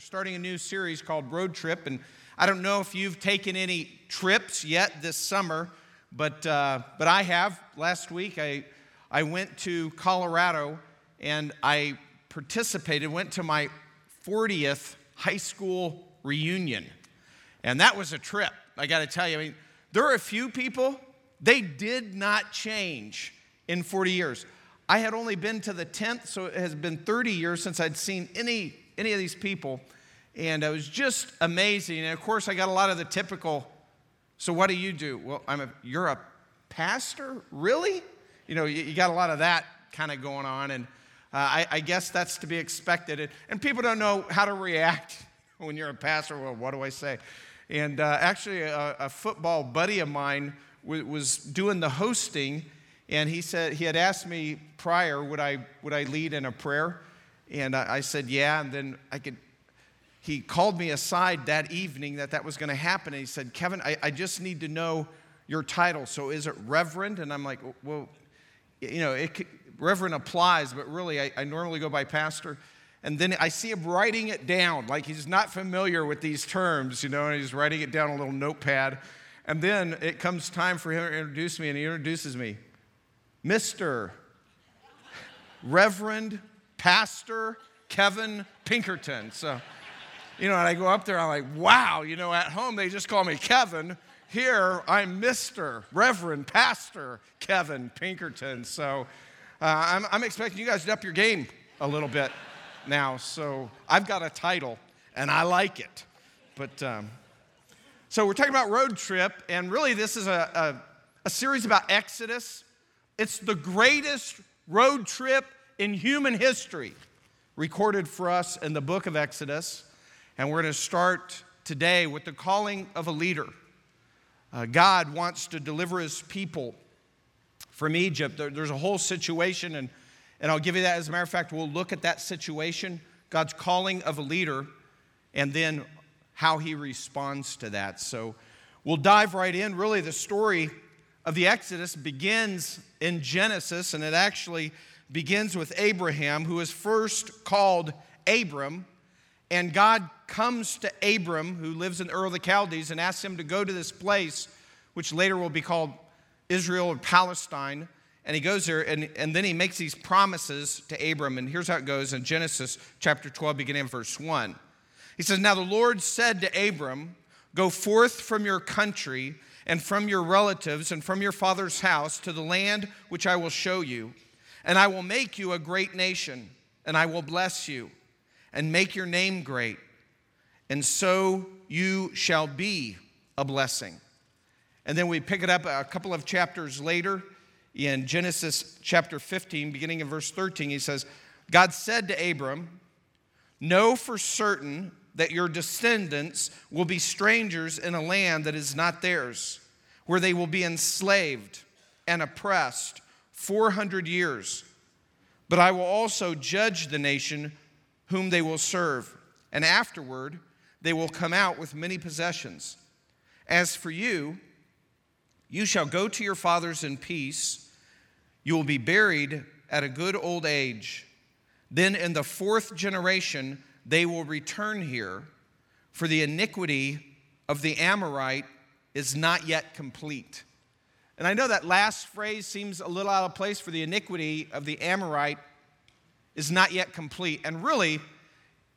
starting a new series called Road Trip. And I don't know if you've taken any trips yet this summer, but, uh, but I have. Last week, I, I went to Colorado and I participated, went to my 40th high school reunion. And that was a trip. I got to tell you, I mean, there are a few people, they did not change in 40 years. I had only been to the 10th, so it has been 30 years since I'd seen any, any of these people. And it was just amazing. And of course, I got a lot of the typical, so what do you do? Well, I'm a, you're a pastor? Really? You know, you, you got a lot of that kind of going on. And uh, I, I, guess that's to be expected. And, and, people don't know how to react when you're a pastor. Well, what do I say? And uh, actually, a, a, football buddy of mine w- was doing the hosting and he said, he had asked me prior, would I, would I lead in a prayer? And I, said, yeah. And then I could, he called me aside that evening that that was going to happen. And he said, Kevin, I, I just need to know your title. So is it Reverend? And I'm like, well, you know, it, Reverend applies, but really I, I normally go by Pastor. And then I see him writing it down, like he's not familiar with these terms, you know, and he's writing it down on a little notepad. And then it comes time for him to introduce me, and he introduces me. Mr. Reverend Pastor Kevin Pinkerton. So, you know, and I go up there, I'm like, wow, you know, at home they just call me Kevin. Here, I'm Mr. Reverend Pastor Kevin Pinkerton. So, uh, I'm, I'm expecting you guys to up your game a little bit now. So, I've got a title, and I like it. But, um, so we're talking about road trip, and really, this is a, a, a series about Exodus it's the greatest road trip in human history recorded for us in the book of Exodus. And we're going to start today with the calling of a leader. Uh, God wants to deliver his people from Egypt. There, there's a whole situation, and, and I'll give you that. As a matter of fact, we'll look at that situation, God's calling of a leader, and then how he responds to that. So we'll dive right in. Really, the story of the Exodus begins in Genesis, and it actually begins with Abraham, who is first called Abram. And God comes to Abram, who lives in Ur of the Chaldees, and asks him to go to this place, which later will be called Israel or Palestine. And he goes there, and, and then he makes these promises to Abram. And here's how it goes in Genesis chapter 12, beginning in verse 1. He says, Now the Lord said to Abram, Go forth from your country and from your relatives and from your father's house to the land which I will show you. And I will make you a great nation, and I will bless you and make your name great. And so you shall be a blessing. And then we pick it up a couple of chapters later in Genesis chapter 15, beginning in verse 13. He says, God said to Abram, Know for certain that your descendants will be strangers in a land that is not theirs, where they will be enslaved and oppressed 400 years. But I will also judge the nation whom they will serve, and afterward they will come out with many possessions. As for you, you shall go to your fathers in peace. You will be buried at a good old age. Then in the fourth generation, they will return here, for the iniquity of the Amorite is not yet complete. And I know that last phrase seems a little out of place for the iniquity of the Amorite is not yet complete. And really,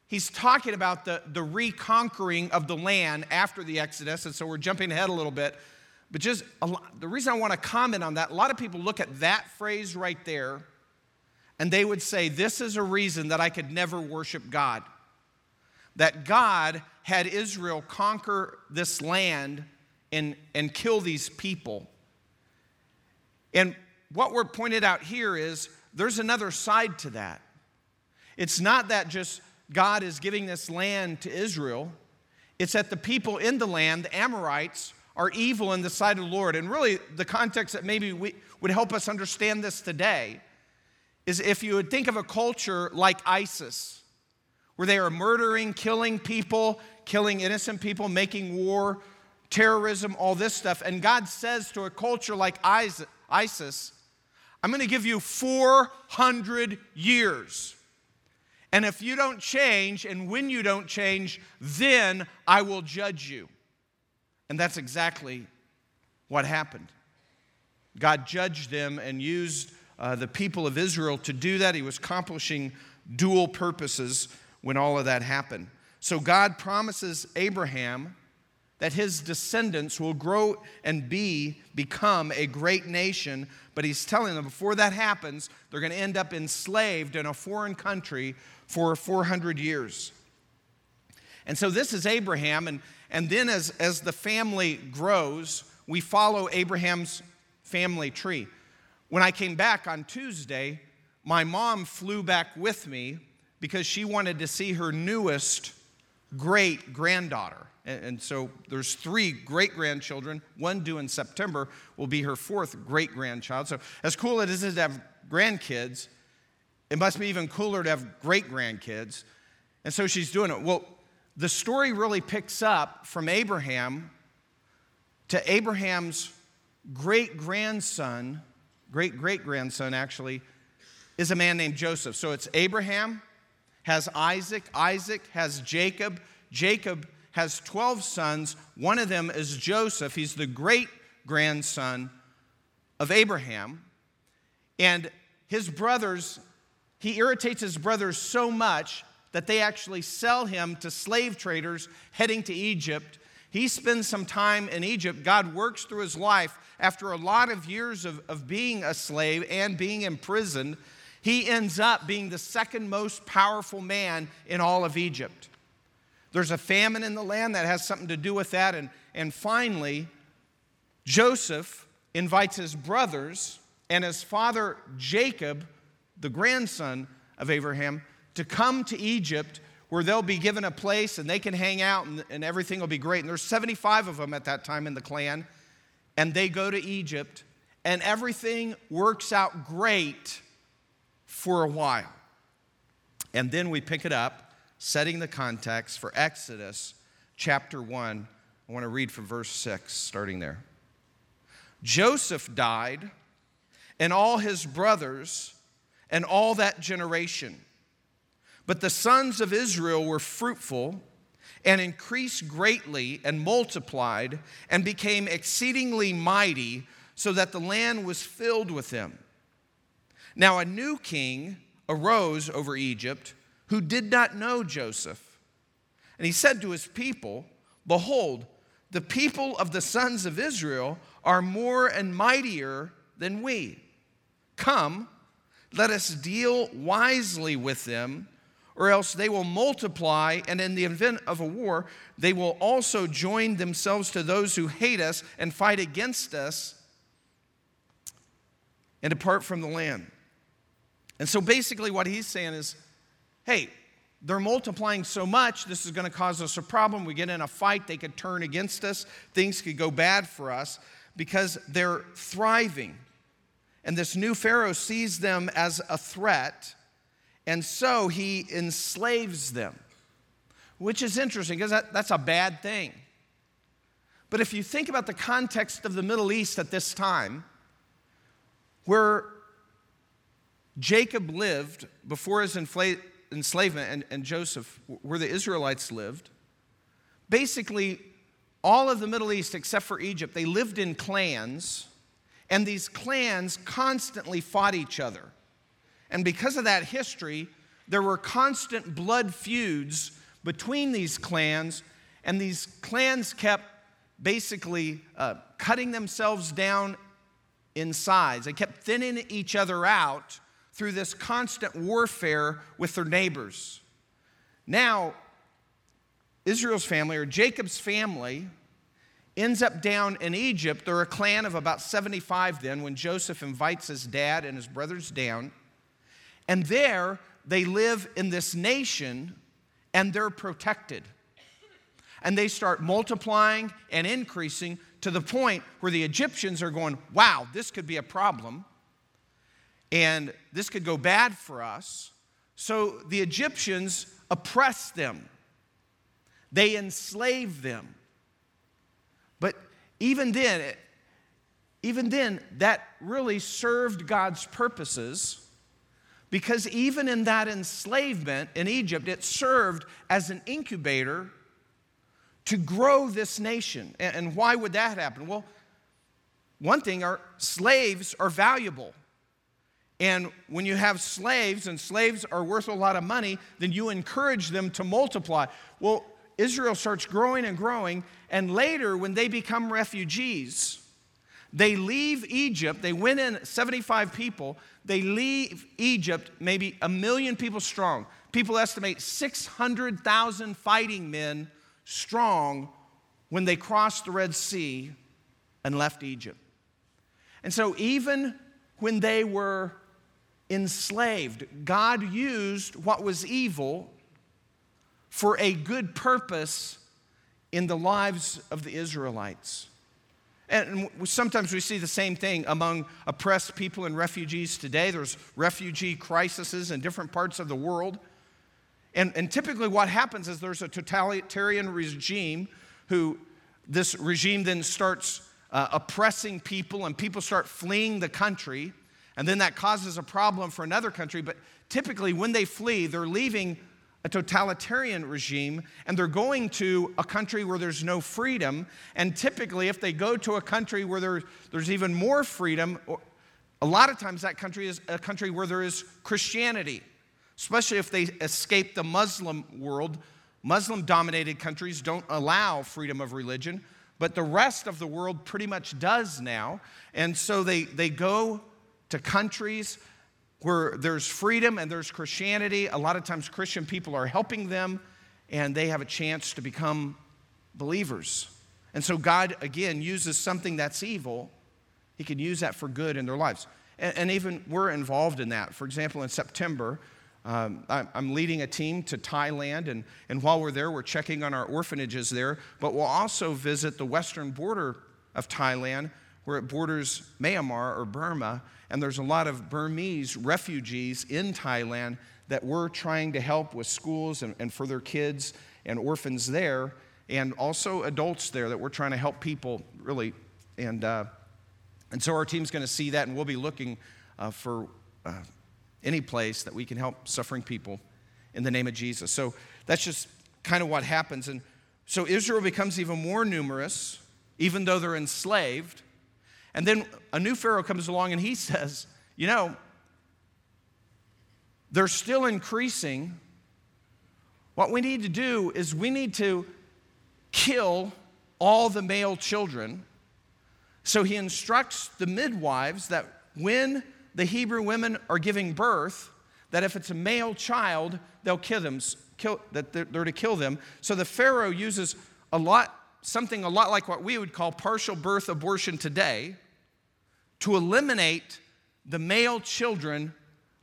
he's talking about the, the reconquering of the land after the Exodus. And so we're jumping ahead a little bit. But just lot, the reason I want to comment on that, a lot of people look at that phrase right there and they would say, This is a reason that I could never worship God that God had Israel conquer this land and, and kill these people. And what we're pointed out here is there's another side to that. It's not that just God is giving this land to Israel, it's that the people in the land, the Amorites, are evil in the sight of the Lord. And really, the context that maybe we, would help us understand this today is if you would think of a culture like ISIS where they are murdering, killing people, killing innocent people, making war, terrorism, all this stuff. And God says to a culture like ISIS, I'm going to give you 400 years. And if you don't change, and when you don't change, then I will judge you. And that's exactly what happened. God judged them and used uh, the people of Israel to do that. He was accomplishing dual purposes when all of that happened. So God promises Abraham that his descendants will grow and be become a great nation. But he's telling them before that happens they're going to end up enslaved in a foreign country for 400 years. And so this is abraham and, and then as, as the family grows we follow abraham's family tree. When i came back on tuesday my mom flew back with me because she wanted to see her newest great granddaughter and, so there's three great grandchildren. One due in September will be her fourth great grandchild. So, as cool as it is to have grandkids, it must be even cooler to have great grandkids. And so she's doing it. Well, the story really picks up from Abraham to Abraham's great grandson, great great grandson actually, is a man named Joseph. So it's Abraham has Isaac, Isaac has Jacob, Jacob has 12 sons. One of them is Joseph. He's the great grandson of Abraham. And his brothers, he irritates his brothers so much that they actually sell him to slave traders heading to Egypt. He spends some time in Egypt. God works through his life. After a lot of years of, of being a slave and being imprisoned, he ends up being the second most powerful man in all of Egypt. There's a famine in the land that has something to do with that. And, and finally, Joseph invites his brothers and his father Jacob, the grandson of Abraham, to come to Egypt where they'll be given a place and they can hang out and, and everything will be great. And there's 75 of them at that time in the clan. And they go to Egypt and everything works out great for a while. And then we pick it up setting the context for Exodus chapter 1. I want to read from verse 6, starting there. Joseph died, and all his brothers, and all that generation. But the sons of Israel were fruitful and increased greatly and multiplied and became exceedingly mighty, so that the land was filled with them. Now a new king arose over Egypt who did not know Joseph. And he said to his people, Behold, the people of the sons of Israel are more and mightier than we. Come, let us deal wisely with them, or else they will multiply, and in the event of a war, they will also join themselves to those who hate us and fight against us and depart from the land. And so basically, what he's saying is hey, they're multiplying so much, this is going to cause us a problem. We get in a fight, they could turn against us, things could go bad for us because they're thriving. And this new Pharaoh sees them as a threat, and so he enslaves them, which is interesting because that, that's a bad thing. But if you think about the context of the Middle East at this time, where Jacob lived before his infl- enslavement and, and Joseph, where the Israelites lived, basically all of the Middle East, except for Egypt, they lived in clans, and these clans constantly fought each other. And because of that history, there were constant blood feuds between these clans, and these clans kept basically uh, cutting themselves down in size. They kept thinning each other out through this constant warfare with their neighbors. Now, Israel's family, or Jacob's family, ends up down in Egypt. They're a clan of about 75 then when Joseph invites his dad and his brothers down. And there they live in this nation and they're protected. And they start multiplying and increasing to the point where the Egyptians are going, wow, this could be a problem and this could go bad for us. So the Egyptians oppressed them, they enslaved them. But even then, even then, that really served God's purposes Because even in that enslavement in Egypt, it served as an incubator to grow this nation. And why would that happen? Well, one thing are slaves are valuable. And when you have slaves and slaves are worth a lot of money, then you encourage them to multiply. Well, Israel starts growing and growing, and later when they become refugees, they leave Egypt. They went in 75 people. They leave Egypt, maybe a million people strong. People estimate 600,000 fighting men strong when they crossed the Red Sea and left Egypt. And so, even when they were enslaved, God used what was evil for a good purpose in the lives of the Israelites. And sometimes we see the same thing among oppressed people and refugees today. There's refugee crises in different parts of the world. And, and typically, what happens is there's a totalitarian regime who this regime then starts uh, oppressing people, and people start fleeing the country. And then that causes a problem for another country. But typically, when they flee, they're leaving a totalitarian regime and they're going to a country where there's no freedom. And typically, if they go to a country where there, there's even more freedom, a lot of times that country is a country where there is Christianity, especially if they escape the Muslim world. Muslim dominated countries don't allow freedom of religion, but the rest of the world pretty much does now. And so they, they go to countries where there's freedom and there's Christianity. A lot of times, Christian people are helping them and they have a chance to become believers. And so, God, again, uses something that's evil, He can use that for good in their lives. And, and even we're involved in that. For example, in September, um, I'm leading a team to Thailand, and, and while we're there, we're checking on our orphanages there, but we'll also visit the western border of Thailand where it borders Myanmar or Burma, and there's a lot of Burmese refugees in Thailand that we're trying to help with schools and, and for their kids and orphans there, and also adults there that we're trying to help people really. And, uh, and so our team's going to see that, and we'll be looking uh, for uh, any place that we can help suffering people in the name of Jesus. So that's just kind of what happens. And so Israel becomes even more numerous, even though they're enslaved. And then a new Pharaoh comes along and he says, You know, they're still increasing. What we need to do is we need to kill all the male children. So he instructs the midwives that when the Hebrew women are giving birth, that if it's a male child, they'll kill them, kill, that they're, they're to kill them. So the Pharaoh uses a lot, something a lot like what we would call partial birth abortion today, to eliminate the male children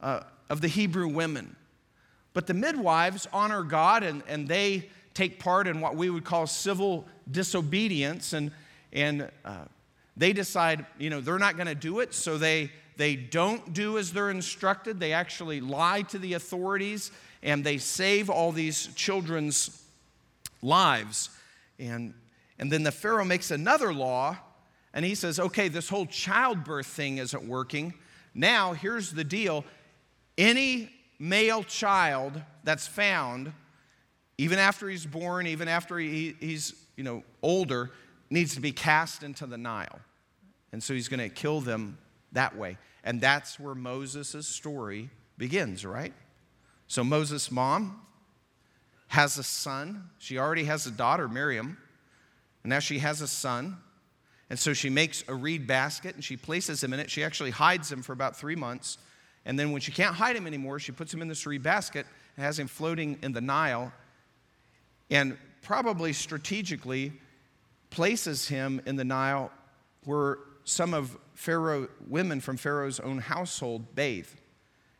uh, of the Hebrew women. But the midwives honor God and, and they take part in what we would call civil disobedience, and, and uh, they decide, you know, they're not going to do it, so they, they don't do as they're instructed. They actually lie to the authorities and they save all these children's lives. And, and then the Pharaoh makes another law and he says, okay, this whole childbirth thing isn't working. Now, here's the deal any male child that's found, even after he's born, even after he, he's you know, older, needs to be cast into the Nile. And so he's going to kill them that way. And that's where Moses' story begins, right? So Moses' mom has a son. She already has a daughter, Miriam. And now she has a son. And so she makes a reed basket and she places him in it. She actually hides him for about three months. And then when she can't hide him anymore, she puts him in this reed basket and has him floating in the Nile. And probably strategically places him in the Nile where some of Pharaoh women from Pharaoh's own household bathe.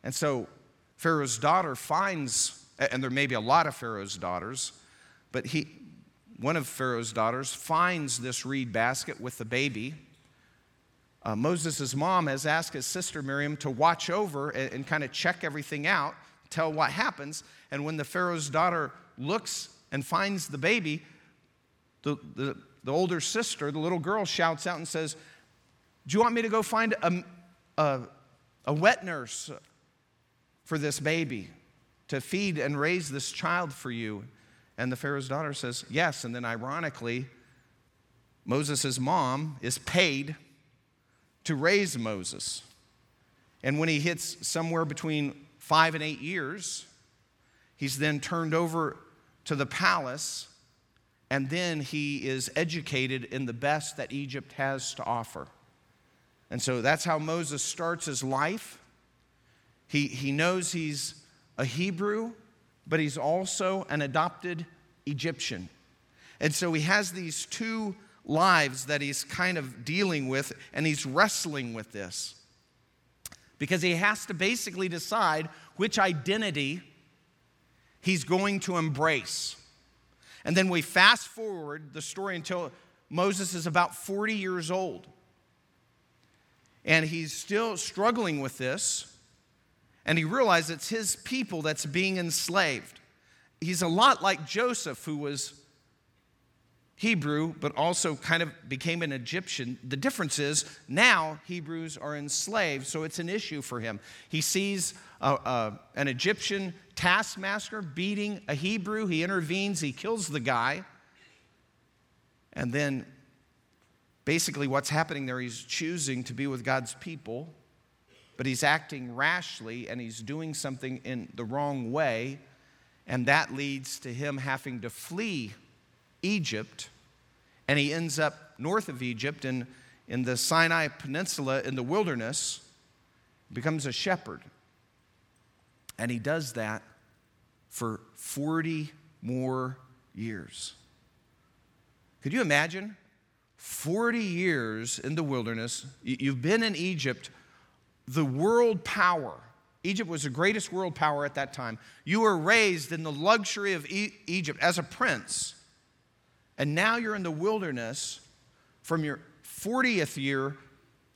And so Pharaoh's daughter finds, and there may be a lot of Pharaoh's daughters, but he, one of Pharaoh's daughters, finds this reed basket with the baby. Uh, Moses' mom has asked his sister Miriam to watch over and, and kind of check everything out, tell what happens. And when the Pharaoh's daughter looks and finds the baby, the, the, the older sister, the little girl, shouts out and says, Do you want me to go find a, a, a wet nurse for this baby, to feed and raise this child for you? And the Pharaoh's daughter says, Yes. And then, ironically, Moses' mom is paid to raise Moses. And when he hits somewhere between five and eight years, he's then turned over to the palace, and then he is educated in the best that Egypt has to offer. And so that's how Moses starts his life. He, he knows he's a Hebrew, but he's also an adopted Egyptian. And so he has these two lives that he's kind of dealing with, and he's wrestling with this. Because he has to basically decide which identity he's going to embrace. And then we fast forward the story until Moses is about 40 years old. And he's still struggling with this. And he realizes it's his people that's being enslaved. He's a lot like Joseph, who was Hebrew, but also kind of became an Egyptian. The difference is now Hebrews are enslaved, so it's an issue for him. He sees a, a, an Egyptian taskmaster beating a Hebrew. He intervenes, he kills the guy. And then basically, what's happening there, he's choosing to be with God's people, but he's acting rashly and he's doing something in the wrong way. And that leads to him having to flee Egypt. And he ends up north of Egypt in, in the Sinai Peninsula in the wilderness, becomes a shepherd. And he does that for 40 more years. Could you imagine? 40 years in the wilderness. You've been in Egypt, the world power. Egypt was the greatest world power at that time. You were raised in the luxury of e- Egypt as a prince. And now you're in the wilderness from your 40th year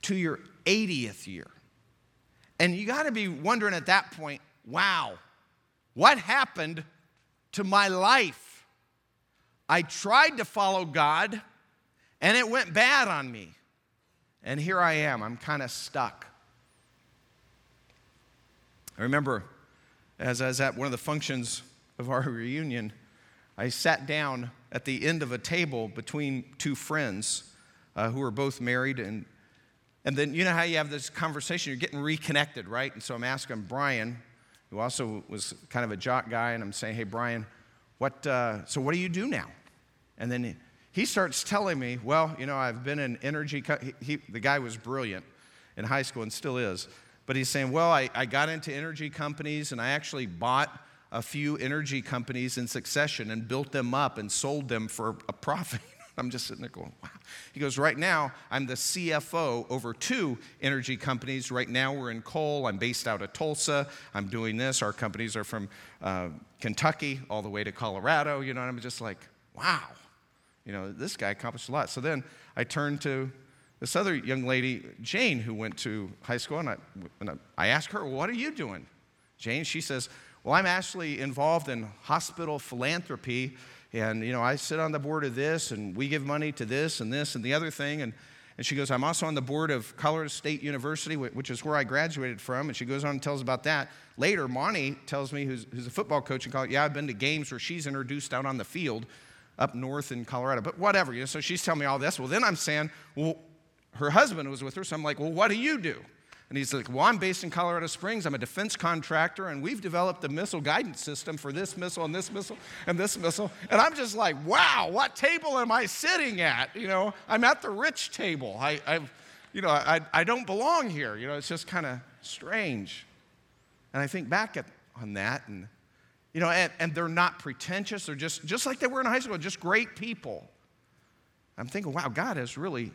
to your 80th year. And you got to be wondering at that point wow, what happened to my life? I tried to follow God and it went bad on me. And here I am, I'm kind of stuck. I remember as I was at one of the functions of our reunion, I sat down at the end of a table between two friends uh, who were both married. And, and then you know how you have this conversation, you're getting reconnected, right? And so I'm asking Brian, who also was kind of a jock guy, and I'm saying, hey, Brian, what, uh, so what do you do now? And then he, starts telling me, well, you know, I've been in energy, co- he, he, the guy was brilliant in high school and still is. But he's saying, well, I, I got into energy companies and I actually bought a few energy companies in succession and built them up and sold them for a profit. I'm just sitting there going, wow. He goes, Right now, I'm the CFO over two energy companies. Right now, we're in coal. I'm based out of Tulsa. I'm doing this. Our companies are from uh, Kentucky all the way to Colorado. You know, and I'm just like, wow. You know, this guy accomplished a lot. So then I turned to this other young lady, Jane, who went to high school, and I, and I asked her, What are you doing? Jane, she says, Well, I'm actually involved in hospital philanthropy and, you know, I sit on the board of this, and we give money to this and this and the other thing. And, and she goes, I'm also on the board of Colorado State University, which is where I graduated from. And she goes on and tells about that. Later, Monty tells me, who's, who's a football coach in Colorado, yeah, I've been to games where she's introduced out on the field up north in Colorado. But whatever, you know, so she's telling me all this. Well, then I'm saying, well, her husband was with her, so I'm like, well, what do you do? And he's like, Well, I'm based in Colorado Springs. I'm a defense contractor, and we've developed a missile guidance system for this missile and this missile and this missile. And I'm just like, Wow, what table am I sitting at? You know, I'm at the rich table. I, I've, you know, I, I don't belong here. You know, it's just kind of strange. And I think back at, on that, and, you know, and, and they're not pretentious. They're just, just like they were in high school, just great people. I'm thinking, wow, God has really,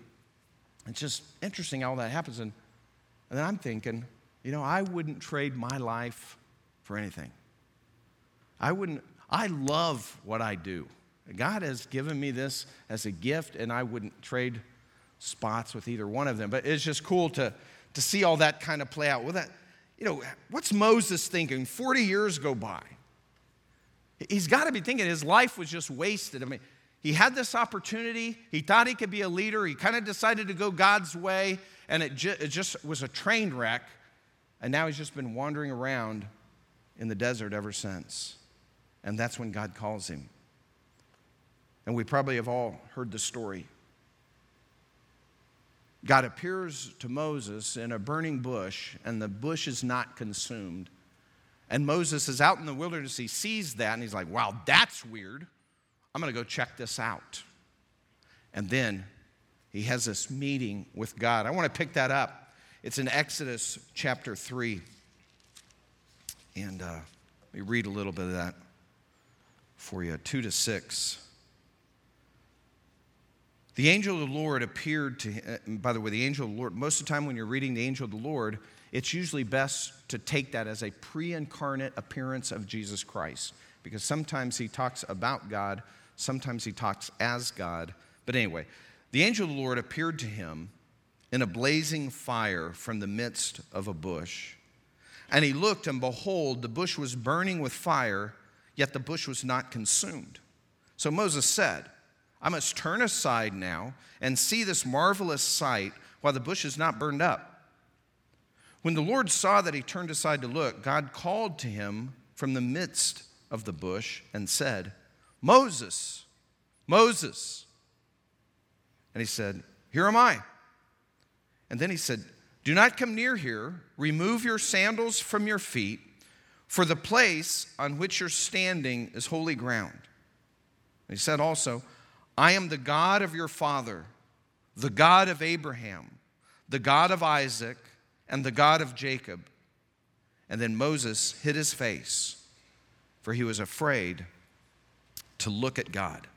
it's just interesting how that happens. And and then I'm thinking, you know, I wouldn't trade my life for anything. I wouldn't, I love what I do. God has given me this as a gift, and I wouldn't trade spots with either one of them. But it's just cool to, to see all that kind of play out. Well, that, you know, what's Moses thinking? 40 years go by. He's got to be thinking his life was just wasted. I mean, he had this opportunity. He thought he could be a leader. He kind of decided to go God's way and it, ju- it just was a train wreck. And now he's just been wandering around in the desert ever since. And that's when God calls him. And we probably have all heard the story. God appears to Moses in a burning bush, and the bush is not consumed. And Moses is out in the wilderness. He sees that, and he's like, wow, that's weird. I'm going to go check this out. And then he has this meeting with God. I want to pick that up. It's in Exodus chapter 3. And uh, let me read a little bit of that for you 2 to 6. The angel of the Lord appeared to him. Uh, by the way, the angel of the Lord, most of the time when you're reading the angel of the Lord, it's usually best to take that as a pre incarnate appearance of Jesus Christ because sometimes he talks about God, sometimes he talks as God. But anyway, the angel of the Lord appeared to him in a blazing fire from the midst of a bush. And he looked, and behold, the bush was burning with fire, yet the bush was not consumed. So Moses said, I must turn aside now and see this marvelous sight while the bush is not burned up. When the Lord saw that he turned aside to look, God called to him from the midst of the bush and said, Moses, Moses. And he said, Here am I. And then he said, Do not come near here. Remove your sandals from your feet, for the place on which you're standing is holy ground. And he said also, I am the God of your father, the God of Abraham, the God of Isaac, and the God of Jacob. And then Moses hid his face, for he was afraid to look at God.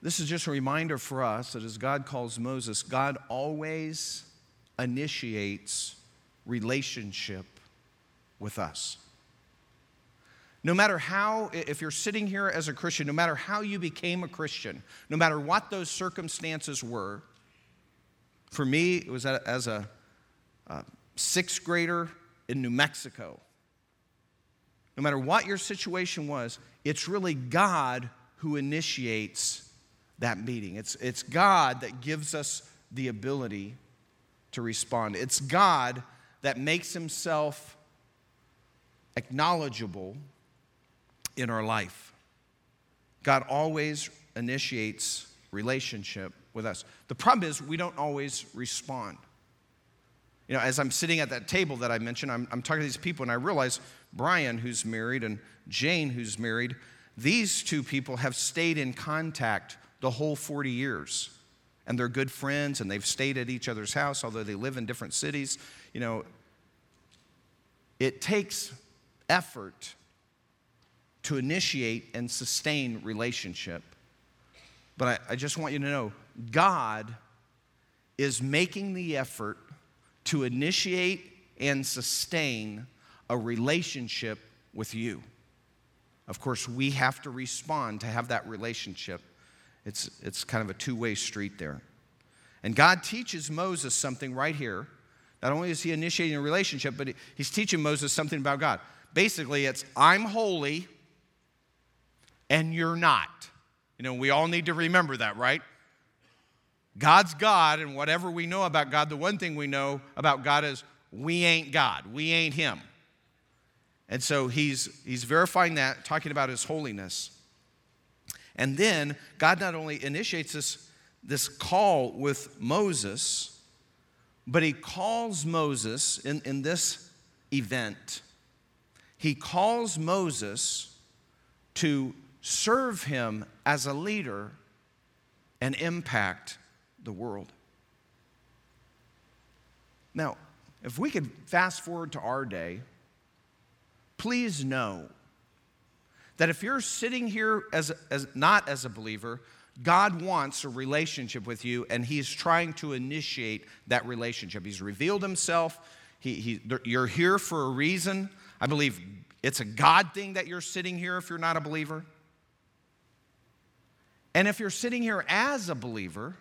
This is just a reminder for us that as God calls Moses, God always initiates relationship with us. No matter how, if you're sitting here as a Christian, no matter how you became a Christian, no matter what those circumstances were, for me, it was as a, a sixth grader in New Mexico. No matter what your situation was, it's really God who initiates that meeting. It's, it's God that gives us the ability to respond. It's God that makes himself acknowledgeable in our life. God always initiates relationship with us. The problem is we don't always respond. You know, as I'm sitting at that table that I mentioned, I'm, I'm talking to these people and I realize Brian, who's married, and Jane, who's married, these two people have stayed in contact the whole 40 years. And they're good friends and they've stayed at each other's house, although they live in different cities. You know, it takes effort to initiate and sustain relationship. But I, I, just want you to know God is making the effort to initiate and sustain a relationship with you. Of course, we have to respond to have that relationship. It's, it's kind of a two way street there. And God teaches Moses something right here. Not only is he initiating a relationship, but he's teaching Moses something about God. Basically, it's I'm holy and you're not. You know, we all need to remember that, right? God's God, and whatever we know about God, the one thing we know about God is we ain't God, we ain't Him. And so he's, he's verifying that, talking about His holiness. And then God not only initiates this, this call with Moses, but He calls Moses in, in this event, He calls Moses to serve him as a leader and impact the world. Now, if we could fast forward to our day, please know that if you're sitting here as, as not as a believer, God wants a relationship with you, and He's trying to initiate that relationship. He's revealed Himself. He, he, you're here for a reason. I believe it's a God thing that you're sitting here if you're not a believer. And if you're sitting here as a believer,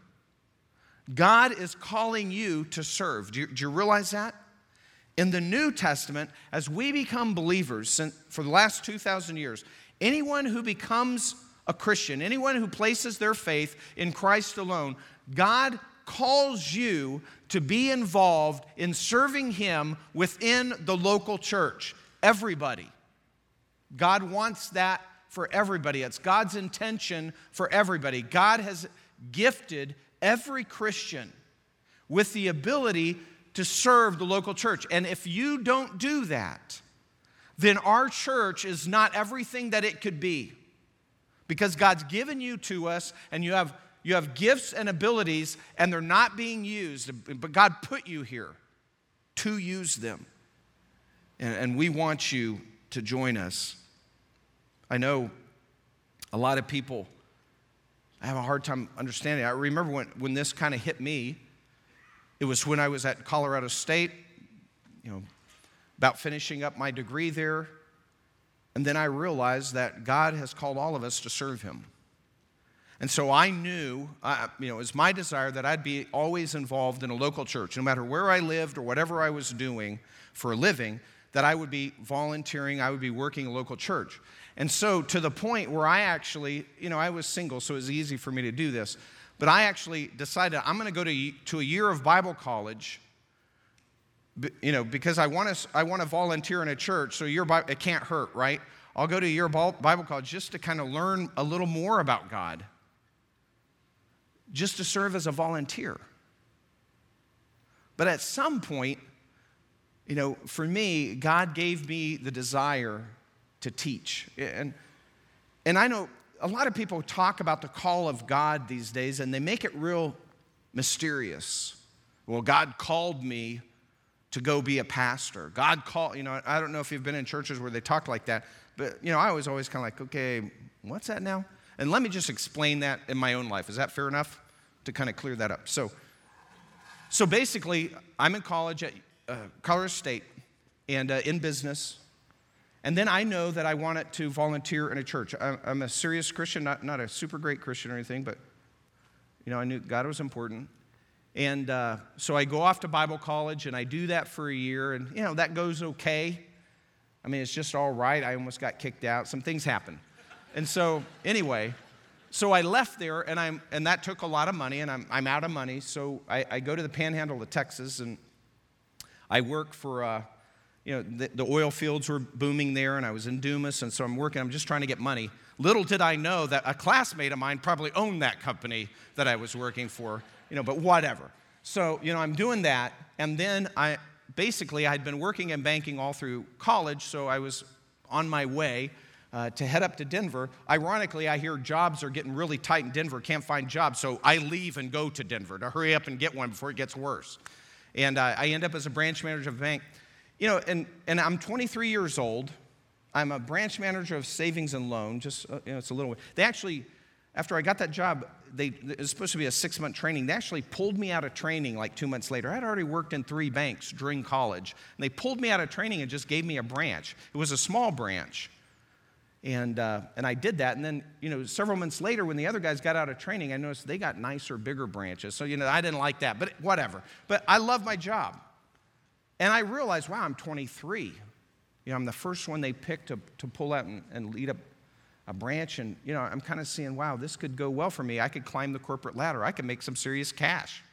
God is calling you to serve. Do you, do you, realize that? In the New Testament, as we become believers for the last 2,000 years, anyone who becomes a Christian, anyone who places their faith in Christ alone, God calls you to be involved in serving Him within the local church. Everybody. God wants that for everybody. It's God's intention for everybody. God has gifted every Christian with the ability to serve the local church. And if you don't do that, then our church is not everything that it could be. Because God's given you to us and you have, you have gifts and abilities and they're not being used, but God put you here to use them. And, and we want you to join us. I know a lot of people I have a hard time understanding. I remember when, when this kind of hit me, it was when I was at Colorado State, you know, about finishing up my degree there. And then I realized that God has called all of us to serve Him. And so I knew, uh, you know, it was my desire that I'd be always involved in a local church, no matter where I lived or whatever I was doing for a living, that I would be volunteering, I would be working a local church. And so, to the point where I actually, you know, I was single, so it was easy for me to do this. But I actually decided I'm going to go to, to a year of Bible college, you know, because I want to, I want to volunteer in a church. So, year, it can't hurt, right? I'll go to a year Bible college just to kind of learn a little more about God, just to serve as a volunteer. But at some point, you know, for me, God gave me the desire to teach. And, and I know a lot of people talk about the call of God these days and they make it real mysterious. Well, God called me to go be a pastor. God called, you know, I don't know if you've been in churches where they talk like that, but, you know, I was always kind of like, okay, what's that now? And let me just explain that in my own life. Is that fair enough to kind of clear that up? So, so basically, I'm in college at uh, Colorado State and uh, in business. And then I know that I wanted to volunteer in a church. I'm a serious Christian, not, not a super great Christian or anything, but you know, I knew God was important. And uh, so I go off to Bible college and I do that for a year, and you know, that goes okay. I mean, it's just all right. I almost got kicked out. Some things happen. And so, anyway, so I left there, and, I'm, and that took a lot of money, and I'm, I'm out of money. So I, I go to the panhandle of Texas, and I work for. Uh, you know, the, the, oil fields were booming there, and I was in Dumas, and so I'm working, I'm just trying to get money. Little did I know that a classmate of mine probably owned that company that I was working for, you know, but whatever. So, you know, I'm doing that, and then I basically I'd been working in banking all through college, so I was on my way uh, to head up to Denver. Ironically, I hear jobs are getting really tight in Denver, can't find jobs, so I leave and go to Denver to hurry up and get one before it gets worse. And uh, I end up as a branch manager of a bank. You know, and, and I'm 23 years old. I'm a branch manager of savings and loan. Just, uh, you know, it's a little. They actually, after I got that job, they, it was supposed to be a six month training. They actually pulled me out of training like two months later. I'd already worked in three banks during college. And they pulled me out of training and just gave me a branch. It was a small branch. And, uh, and I did that. And then, you know, several months later, when the other guys got out of training, I noticed they got nicer, bigger branches. So, you know, I didn't like that, but whatever. But I love my job. And I realized, wow, I'm 23. You know, I'm the first one they picked to, to pull out and, and lead up a branch. And, you know, I'm kind of seeing, wow, this could go well for me. I could climb the corporate ladder. I could make some serious cash.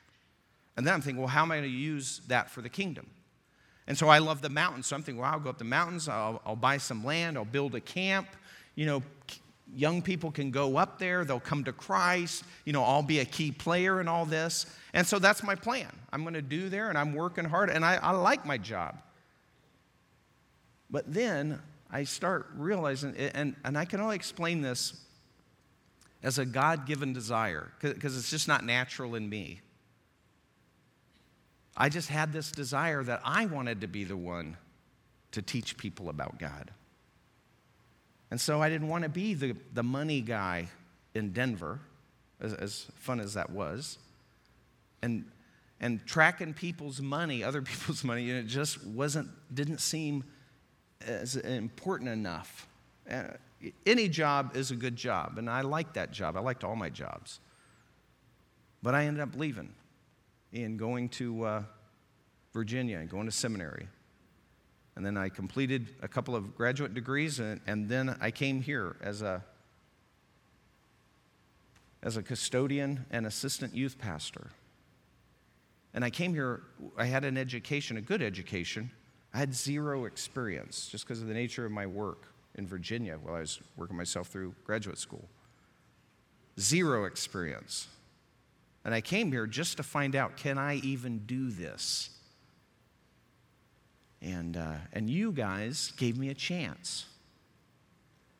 And then I'm thinking, well, how am I going to use that for the kingdom? And so I love the mountains. So I'm thinking, well, I'll go up the mountains. I'll, I'll buy some land. I'll build a camp. You know, young people can go up there. They'll come to Christ. You know, I'll be a key player in all this. And so that's my plan. I'm going to do there, and I'm working hard, and I, I like my job. But then I start realizing, and, and I can only explain this as a God given desire, because it's just not natural in me. I just had this desire that I wanted to be the one to teach people about God. And so I didn't want to be the, the money guy in Denver, as, as fun as that was and and tracking people's money, other people's money, and it just wasn't didn't seem as important enough. Uh, any job is a good job, and I liked that job. I liked all my jobs. But I ended up leaving and going to uh, Virginia and going to seminary. And then I completed a couple of graduate degrees, and, and then I came here as a, as a custodian and assistant youth pastor. And I came here, I had an education, a good education. I had zero experience just because of the nature of my work in Virginia while I was working myself through graduate school. Zero experience. And I came here just to find out can I even do this? And, uh, and you guys gave me a chance.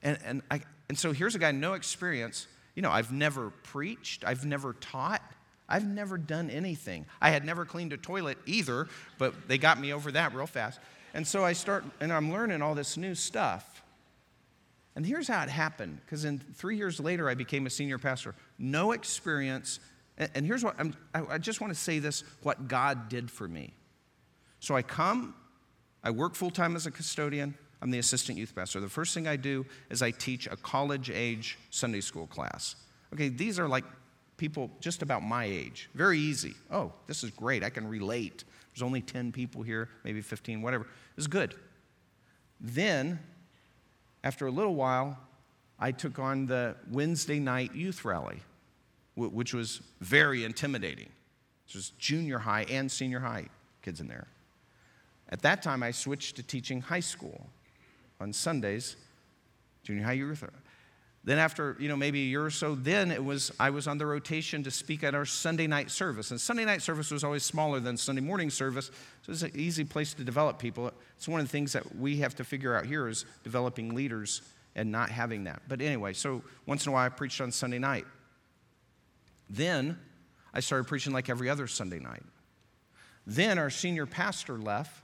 And, and, I, and so here's a guy, no experience. You know, I've never preached, I've never taught, I've never done anything. I had never cleaned a toilet either, but they got me over that real fast. And so I start, and I'm learning all this new stuff. And here's how it happened because in three years later, I became a senior pastor. No experience. And, here's what I'm, I just want to say this what God did for me. So I come, I work full time as a custodian. I'm the assistant youth pastor. The first thing I do is I teach a college age Sunday school class. Okay, these are like people just about my age. Very easy. Oh, this is great. I can relate. There's only 10 people here, maybe 15, whatever. It's good. Then after a little while, I took on the Wednesday night youth rally, which was very intimidating. Was junior high and senior high kids in there. At that time, I switched to teaching high school on Sundays, junior high youth. Then after, you know, maybe a year or so, then it was I was on the rotation to speak at our Sunday night service. And Sunday night service was always smaller than Sunday morning service, so it's an easy place to develop people. It's one of the things that we have to figure out here is developing leaders and not having that. But anyway, so once in a while I preached on Sunday night. Then I started preaching like every other Sunday night. Then our senior pastor left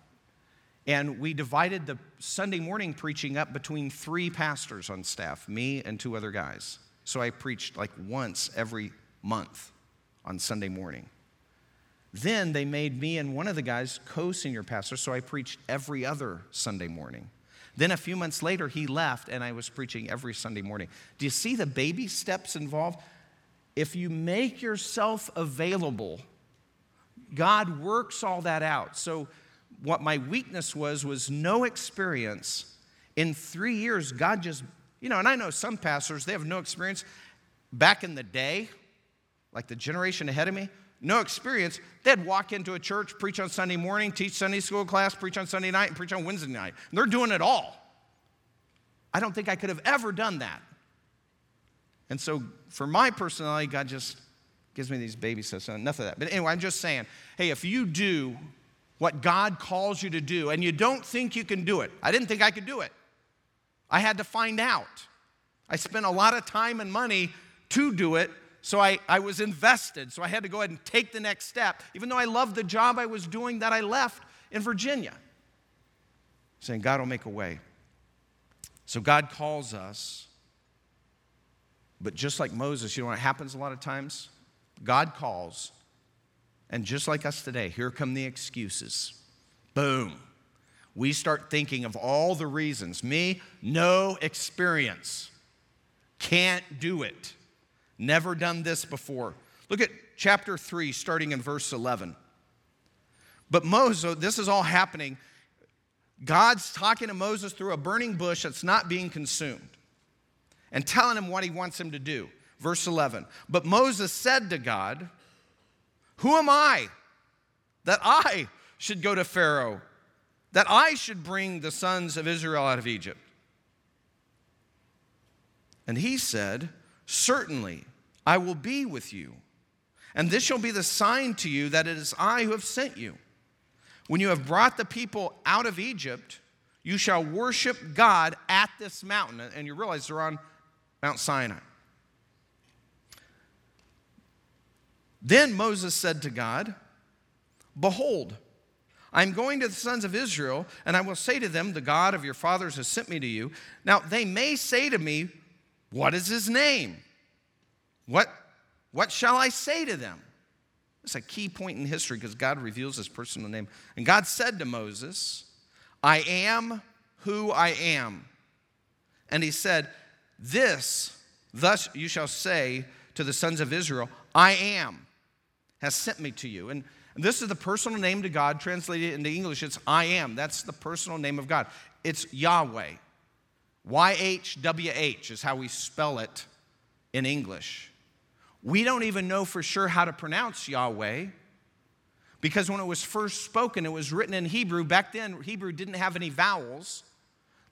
and we divided the Sunday morning preaching up between three pastors on staff, me and two other guys. So I preached like once every month on Sunday morning. Then they made me and one of the guys co senior pastors, so I preached every other Sunday morning. Then a few months later, he left and I was preaching every Sunday morning. Do you see the baby steps involved? If you make yourself available, God works all that out. So what my weakness was was no experience. In three years, God just, you know, and I know some pastors, they have no experience. Back in the day, like the generation ahead of me, no experience, they'd walk into a church, preach on Sunday morning, teach Sunday school class, preach on Sunday night, and preach on Wednesday night. And they're doing it all. I don't think I could have ever done that. And so, for my personality, God just gives me these baby steps. Enough of that. But anyway, I'm just saying hey, if you do what God calls you to do and you don't think you can do it. I didn't think I could do it. I had to find out. I spent a lot of time and money to do it, so I, I was invested. So I had to go ahead and take the next step, even though I loved the job I was doing that I left in Virginia. Saying, God will make a way. So God calls us, but just like Moses, you know what happens a lot of times? God calls, and just like us today, here come the excuses. Boom. We start thinking of all the reasons. Me, no experience. Can't do it. Never done this before. Look at chapter 3, starting in verse 11. But Moses, this is all happening. God's talking to Moses through a burning bush that's not being consumed and telling him what he wants him to do. Verse 11. But Moses said to God, who am I that I should go to Pharaoh, that I should bring the sons of Israel out of Egypt? And he said, Certainly, I will be with you. And this shall be the sign to you that it is I who have sent you. When you have brought the people out of Egypt, you shall worship God at this mountain. And you realize they're on Mount Sinai. Then Moses said to God, Behold, I'm going to the sons of Israel, and I will say to them, The God of your fathers has sent me to you. Now they may say to me, What is his name? What, what shall I say to them? It's a key point in history because God reveals his personal name. And God said to Moses, I am who I am. And he said, This, thus you shall say to the sons of Israel, I am has sent me to you. And this is the personal name to God, translated into English. It's I am. That's the personal name of God. It's Yahweh. YHWH is how we spell it in English. We don't even know for sure how to pronounce Yahweh, Because when it was first spoken, it was written in Hebrew. Back then, Hebrew didn't have any vowels.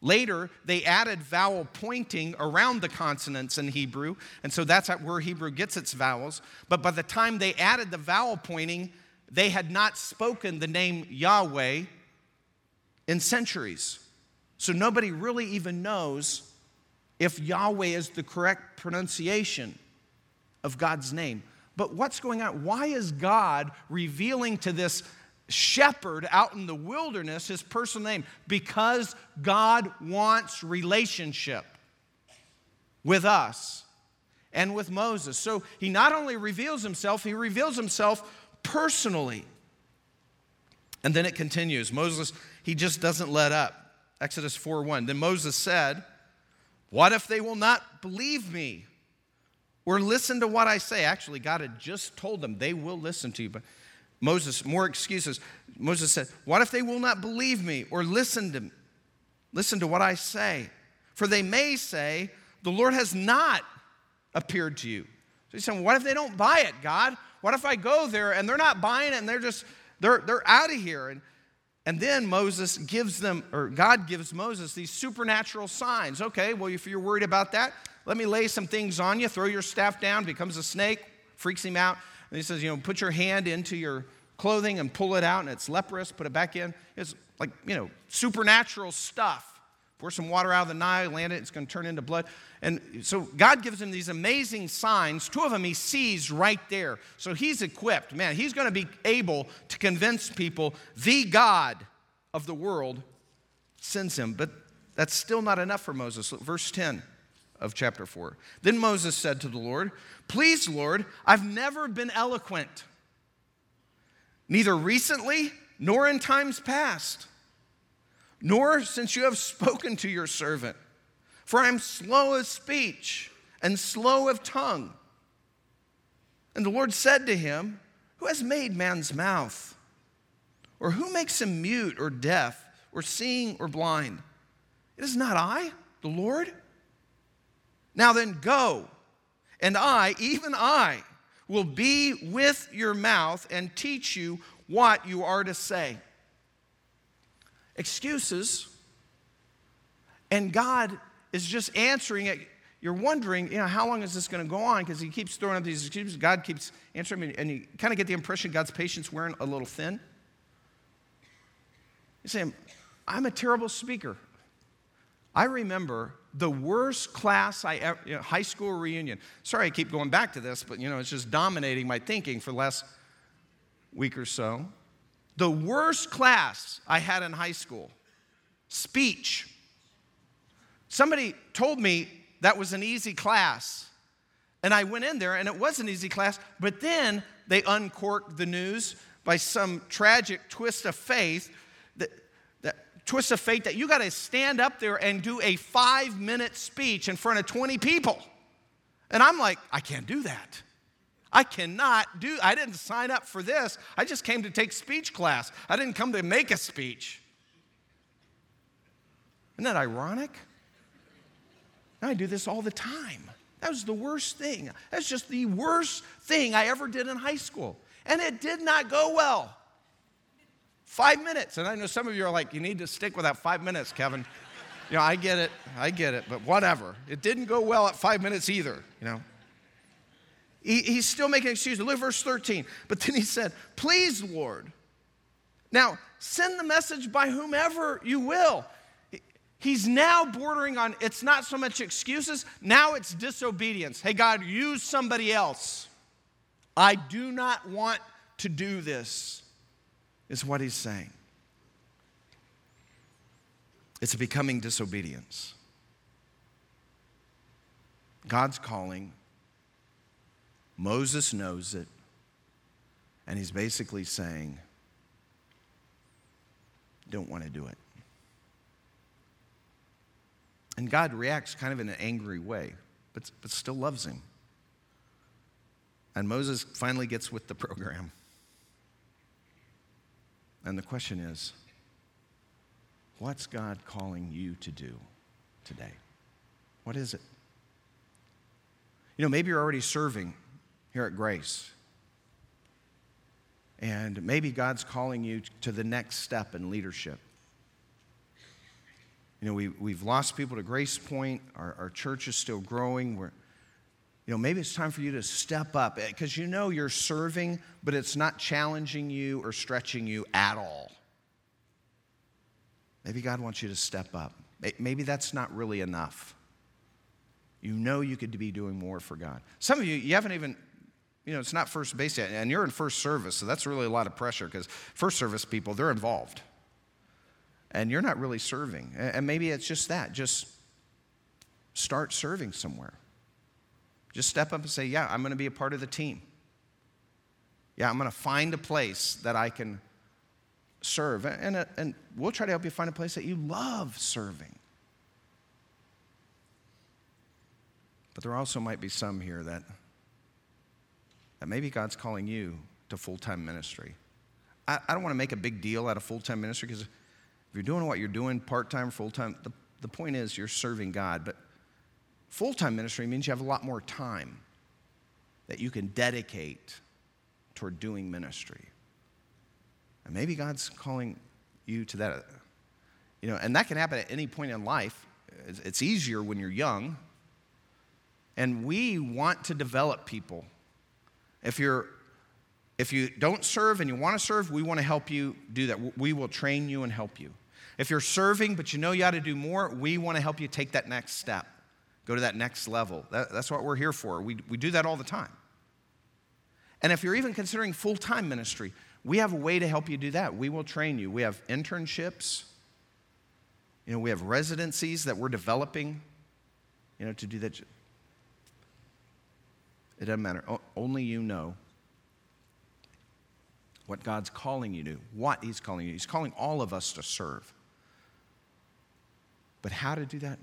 Later, they added vowel pointing around the consonants in Hebrew, and so that's where Hebrew gets its vowels. But by the time they added the vowel pointing, they had not spoken the name Yahweh in centuries. So nobody really even knows if Yahweh is the correct pronunciation of God's name. But what's going on? Why is God revealing to this shepherd out in the wilderness his personal name? Because God wants relationship with us and with Moses. So he not only reveals himself, he reveals himself personally. And then it continues. Moses, he just doesn't let up. Exodus 4 1. Then Moses said, What if they will not believe me or listen to what I say? Actually, God had just told them they will listen to you. But Moses, more excuses. Moses said, What if they will not believe me or listen to, listen to what I say? For they may say, The Lord has not appeared to you. So he's saying, What if they don't buy it, God? What if I go there and they're not buying it and they're just, they're, they're out of here? And, and then Moses gives them, or God gives Moses these supernatural signs. Okay, well, if you're worried about that, let me lay some things on you. Throw your staff down, becomes a snake, freaks him out. And he says, you know, put your hand into your clothing and pull it out, and it's leprous, put it back in. It's like, you know, supernatural stuff. Pour some water out of the Nile, land it, it's going to turn into blood. And so God gives him these amazing signs. Two of them he sees right there. So he's equipped. Man, he's going to be able to convince people the God of the world sends him. But that's still not enough for Moses. Verse 10 of chapter 4. Then Moses said to the Lord, Please, Lord, I've never been eloquent, neither recently nor in times past, nor since you have spoken to your servant. For I am slow of speech and slow of tongue. And the Lord said to him, Who has made man's mouth? Or who makes him mute or deaf or seeing or blind? It is not I, the Lord. Now then, go, and I, even I, will be with your mouth and teach you what you are to say. Excuses, and God is just answering it. You're wondering, you know, how long is this going to go on? Because he keeps throwing up these excuses. God keeps answering, me, and you kind of get the impression God's patience wearing a little thin. You say, I'm a terrible speaker. I remember the worst class I ever, you know, high school reunion. Sorry, I keep going back to this, but you know, it's just dominating my thinking for the last week or so. The worst class I had in high school, speech. Somebody told me that was an easy class. And I went in there and it was an easy class, but then they uncorked the news by some tragic twist of faith twist of fate that you got to stand up there and do a five minute speech in front of 20 people. And I'm like, I can't do that. I cannot do I didn't sign up for this. I just came to take speech class. I didn't come to make a speech. Isn't that ironic? I do this all the time. That was the worst thing. That's just the worst thing I ever did in high school. And it did not go well. Five minutes. And I know some of you are like, you need to stick with that five minutes, Kevin. You know, I get it. I get it. But whatever. It didn't go well at five minutes either, you know. He, he's still making excuses. Look at verse 13. But then he said, Please, Lord. Now, send the message by whomever you will. He's now bordering on, it's not so much excuses, now it's disobedience. Hey, God, use somebody else. I do not want to do this is what he's saying. It's becoming disobedience. God's calling. Moses knows it. And he's basically saying, don't want to do it. And God reacts kind of in an angry way, but, but still loves him. And Moses finally gets with the program. And the question is what's God calling you to do today? What is it? You know, maybe you're already serving here at Grace. And maybe God's calling you to the next step in leadership. You know, we, we've lost people to Grace Point. Our, our church is still growing. We're, you know, maybe it's time for you to step up eh, because you know you're serving, but it's not challenging you or stretching you at all. Maybe God wants you to step up. Maybe that's not really enough. You know you could be doing more for God. Some of you, you haven't even, you know, it's not first base yet, and you're in first service, so that's really a lot of pressure because first service people, they're involved and you're not really serving. And maybe it's just that. Just start serving somewhere. Just step up and say, Yeah, I'm going to be a part of the team. Yeah, I'm going to find a place that I can serve. And, and, and we'll try to help you find a place that you love serving. But there also might be some here that, that maybe God's calling you to full time ministry. I, I don't want to make a big deal out of full time ministry because if you're doing what you're doing part time, full time, the, the point is you're serving God. But full time ministry means you have a lot more time that you can dedicate toward doing ministry. And maybe God's calling you to that. You know, and that can happen at any point in life. It's easier when you're young. And we want to develop people. If you're if you don't serve and you want to serve, we want to help you do that. We will train you and help you. If you're serving but you know you ought to do more, we want to help you take that next step, go to that next level. That, that's what we're here for. We, we do that all the time. And if you're even considering full time ministry, we have a way to help you do that. We will train you. We have internships, you know, we have residencies that we're developing, you know, to do that. It doesn't matter. O- only you know what God's calling you to, what He's calling you. He's calling all of us to serve. But how to do that,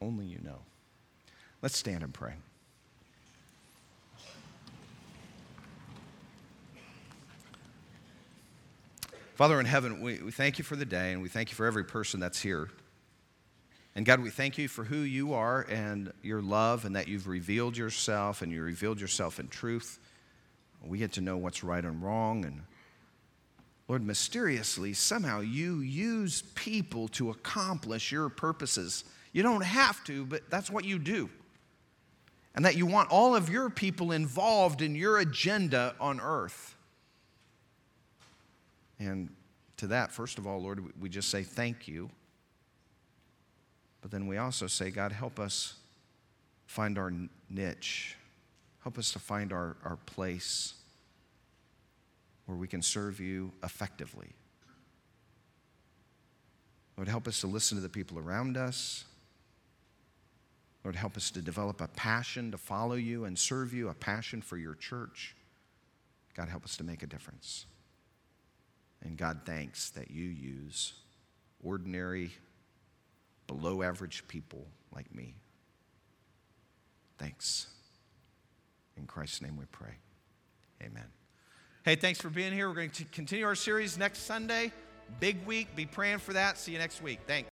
only you know. Let's stand and pray. Father in heaven, we, we thank you for the day and we thank you for every person that's here. And God, we thank you for who you are and your love and that you've revealed yourself and you revealed yourself in truth. We get to know what's right and wrong. And Lord, mysteriously, somehow you use people to accomplish your purposes. You don't have to, but that's what you do. And that you want all of your people involved in your agenda on earth. And to that, first of all, Lord, we just say thank you. But then we also say, God, help us find our niche Help us to find our, our place where we can serve you effectively. Lord, help us to listen to the people around us. Lord, help us to develop a passion to follow you and serve you, a passion for your church. God, help us to make a difference. And God, thanks that you use ordinary, below average people like me. Thanks. In Christ's name we pray. Amen. Hey, thanks for being here. We're going to continue our series next Sunday. Big week. Be praying for that. See you next week. Thanks.